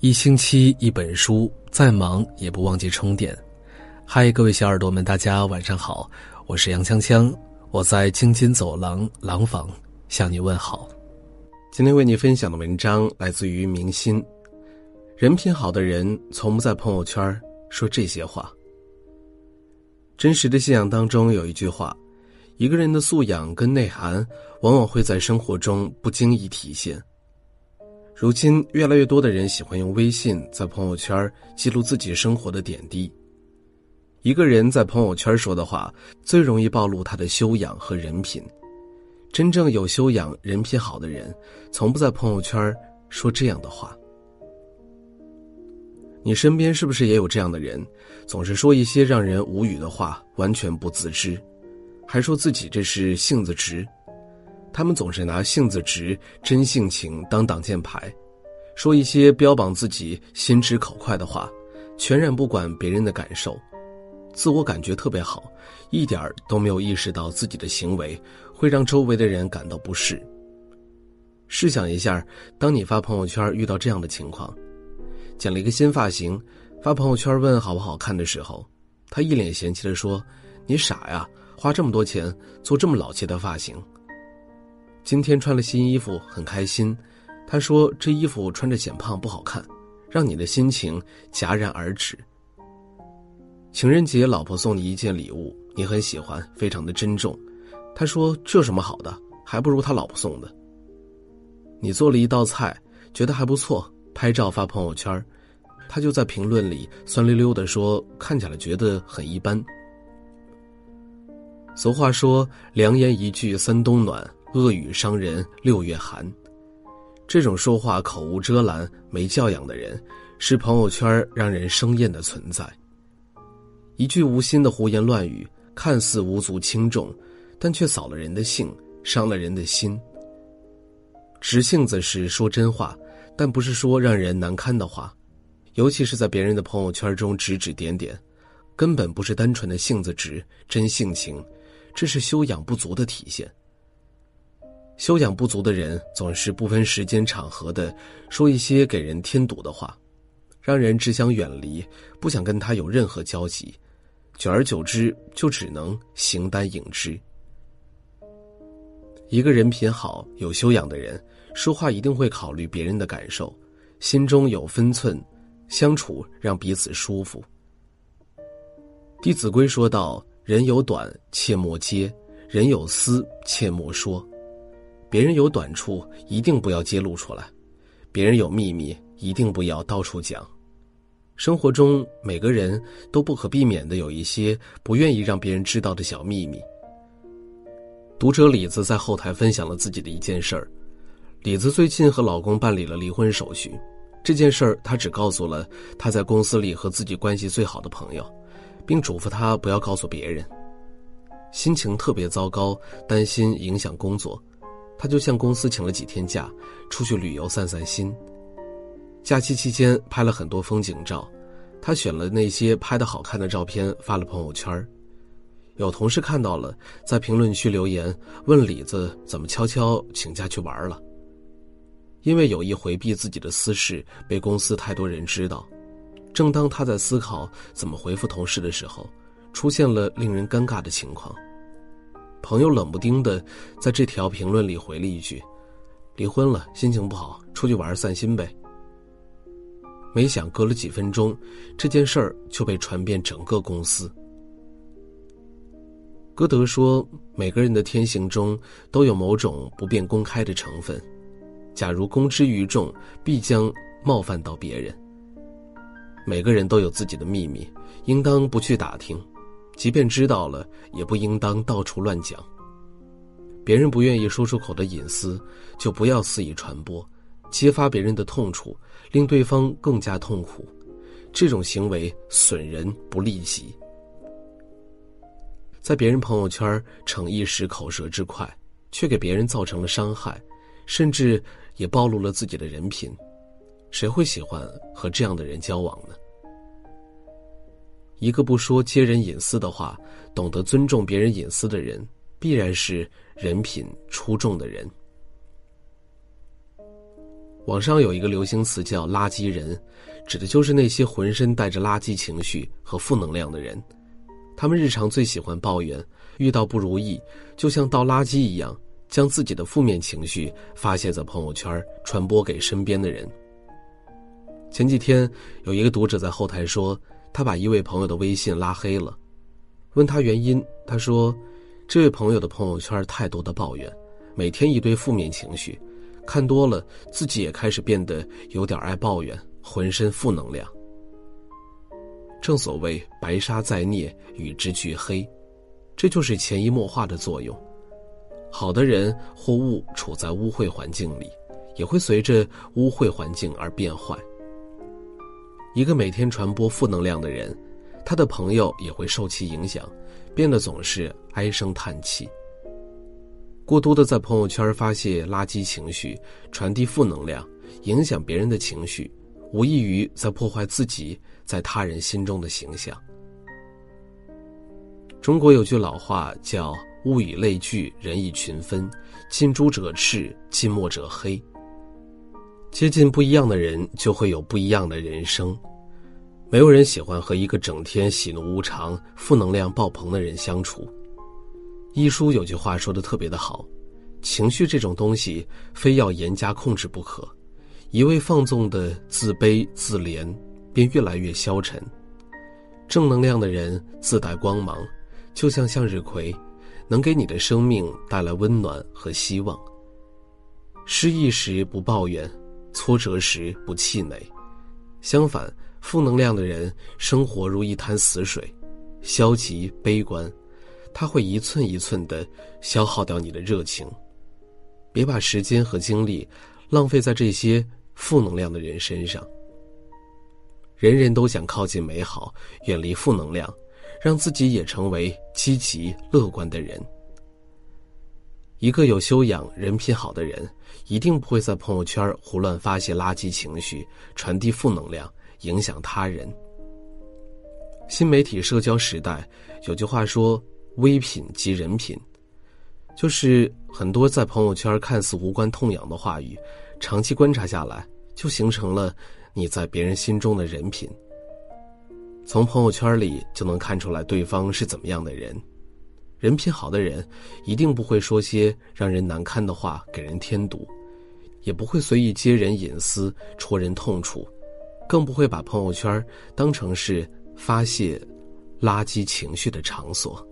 一星期一本书，再忙也不忘记充电。嗨，各位小耳朵们，大家晚上好，我是杨锵锵，我在京津走廊廊坊向你问好。今天为你分享的文章来自于明心。人品好的人从不在朋友圈说这些话。真实的信仰当中有一句话：一个人的素养跟内涵，往往会在生活中不经意体现。如今，越来越多的人喜欢用微信在朋友圈记录自己生活的点滴。一个人在朋友圈说的话，最容易暴露他的修养和人品。真正有修养、人品好的人，从不在朋友圈说这样的话。你身边是不是也有这样的人，总是说一些让人无语的话，完全不自知，还说自己这是性子直？他们总是拿性子直、真性情当挡箭牌，说一些标榜自己心直口快的话，全然不管别人的感受，自我感觉特别好，一点儿都没有意识到自己的行为会让周围的人感到不适。试想一下，当你发朋友圈遇到这样的情况，剪了一个新发型，发朋友圈问好不好看的时候，他一脸嫌弃的说：“你傻呀，花这么多钱做这么老气的发型。”今天穿了新衣服，很开心。他说：“这衣服穿着显胖不好看，让你的心情戛然而止。”情人节，老婆送你一件礼物，你很喜欢，非常的珍重。他说：“这有什么好的？还不如他老婆送的。”你做了一道菜，觉得还不错，拍照发朋友圈，他就在评论里酸溜溜的说：“看起来觉得很一般。”俗话说：“良言一句三冬暖。”恶语伤人六月寒，这种说话口无遮拦、没教养的人，是朋友圈让人生厌的存在。一句无心的胡言乱语，看似无足轻重，但却扫了人的兴，伤了人的心。直性子是说真话，但不是说让人难堪的话，尤其是在别人的朋友圈中指指点点，根本不是单纯的性子直、真性情，这是修养不足的体现。修养不足的人总是不分时间场合的说一些给人添堵的话，让人只想远离，不想跟他有任何交集，久而久之就只能形单影只。一个人品好、有修养的人，说话一定会考虑别人的感受，心中有分寸，相处让彼此舒服。《弟子规》说道：“人有短，切莫揭；人有私，切莫说。”别人有短处，一定不要揭露出来；别人有秘密，一定不要到处讲。生活中，每个人都不可避免的有一些不愿意让别人知道的小秘密。读者李子在后台分享了自己的一件事儿：李子最近和老公办理了离婚手续，这件事儿她只告诉了她在公司里和自己关系最好的朋友，并嘱咐他不要告诉别人。心情特别糟糕，担心影响工作。他就向公司请了几天假，出去旅游散散心。假期期间拍了很多风景照，他选了那些拍的好看的照片发了朋友圈。有同事看到了，在评论区留言问李子怎么悄悄请假去玩了。因为有意回避自己的私事被公司太多人知道，正当他在思考怎么回复同事的时候，出现了令人尴尬的情况。朋友冷不丁的在这条评论里回了一句：“离婚了，心情不好，出去玩散心呗。”没想隔了几分钟，这件事儿就被传遍整个公司。歌德说：“每个人的天性中都有某种不便公开的成分，假如公之于众，必将冒犯到别人。每个人都有自己的秘密，应当不去打听。”即便知道了，也不应当到处乱讲。别人不愿意说出口的隐私，就不要肆意传播，揭发别人的痛处，令对方更加痛苦。这种行为损人不利己。在别人朋友圈逞一时口舌之快，却给别人造成了伤害，甚至也暴露了自己的人品，谁会喜欢和这样的人交往呢？一个不说揭人隐私的话，懂得尊重别人隐私的人，必然是人品出众的人。网上有一个流行词叫“垃圾人”，指的就是那些浑身带着垃圾情绪和负能量的人。他们日常最喜欢抱怨，遇到不如意就像倒垃圾一样，将自己的负面情绪发泄在朋友圈，传播给身边的人。前几天，有一个读者在后台说，他把一位朋友的微信拉黑了，问他原因，他说，这位朋友的朋友圈太多的抱怨，每天一堆负面情绪。看多了，自己也开始变得有点爱抱怨，浑身负能量。正所谓“白沙在涅，与之俱黑”，这就是潜移默化的作用。好的人或物处在污秽环境里，也会随着污秽环境而变坏。一个每天传播负能量的人，他的朋友也会受其影响，变得总是唉声叹气。过多的在朋友圈发泄垃圾情绪，传递负能量，影响别人的情绪，无异于在破坏自己在他人心中的形象。中国有句老话叫“物以类聚，人以群分，近朱者赤，近墨者黑”。接近不一样的人，就会有不一样的人生。没有人喜欢和一个整天喜怒无常、负能量爆棚的人相处。一书有句话说的特别的好，情绪这种东西，非要严加控制不可。一味放纵的自卑自怜，便越来越消沉。正能量的人自带光芒，就像向日葵，能给你的生命带来温暖和希望。失意时不抱怨，挫折时不气馁。相反，负能量的人生活如一潭死水，消极悲观。他会一寸一寸的消耗掉你的热情，别把时间和精力浪费在这些负能量的人身上。人人都想靠近美好，远离负能量，让自己也成为积极乐观的人。一个有修养、人品好的人，一定不会在朋友圈胡乱发泄垃圾情绪，传递负能量，影响他人。新媒体社交时代，有句话说。微品即人品，就是很多在朋友圈看似无关痛痒的话语，长期观察下来，就形成了你在别人心中的人品。从朋友圈里就能看出来对方是怎么样的人。人品好的人，一定不会说些让人难堪的话给人添堵，也不会随意揭人隐私、戳人痛处，更不会把朋友圈当成是发泄垃圾情绪的场所。